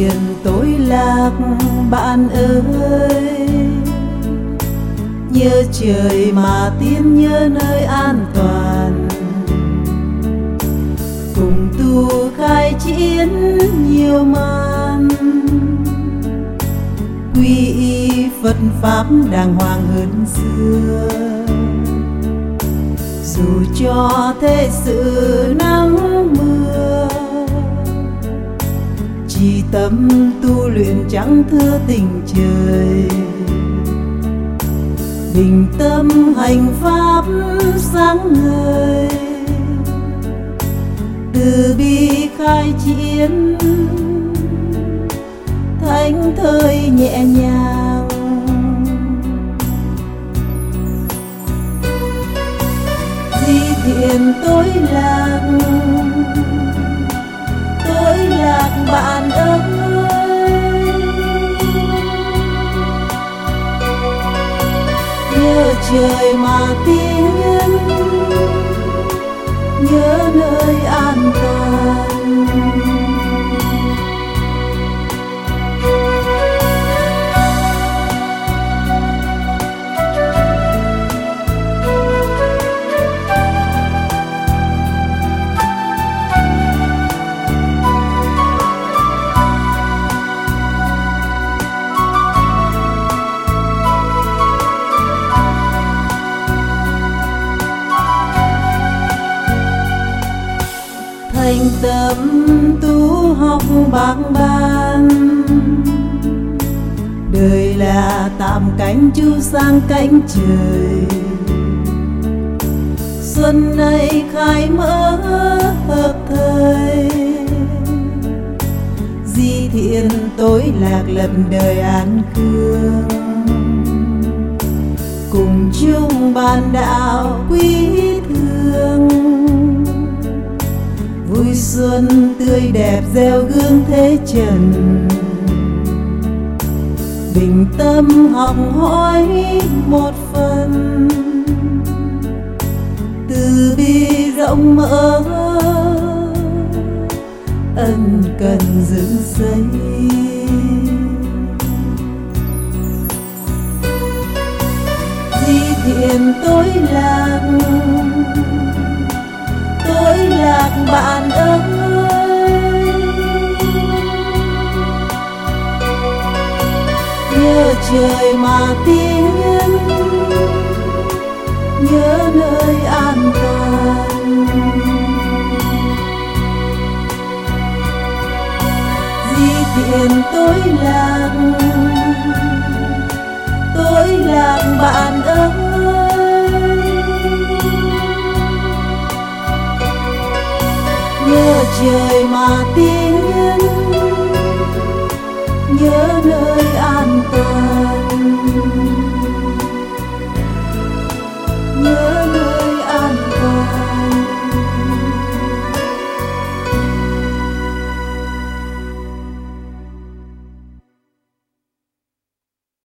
di tối lạc, bạn ơi. Nhớ trời mà tiến nhớ nơi an toàn. Cùng tu khai chiến nhiều man. Quy y phật pháp đàng hoàng hơn xưa. Dù cho thế sự nắng chỉ tâm tu luyện chẳng thưa tình trời. Bình tâm hành pháp sáng ngời, từ bi khai chiến, thánh thơi nhẹ nhàng. Thiện tối lạc lạc bạn ơi. Nhớ trời mà tiến thành tâm tu học bác ban. Đời là tạm cánh chu sang cánh trời. Xuân này khai mở hợp thời. Di thiện tối lạc lập đời an cương. Cùng chung bàn đạo quý thương xuân tươi đẹp gieo gương thế trần. Bình tâm học hỏi một phần. Từ bi rộng mở, ân cần dựng xây. Di thiện tối lạc tối lạc bạn ơi nhớ trời mà tiếng nhớ nơi an toàn. Di tiền tối lạc tối lạc bạn ơi. Nhớ trời mà tiếng nhớ nơi an toàn.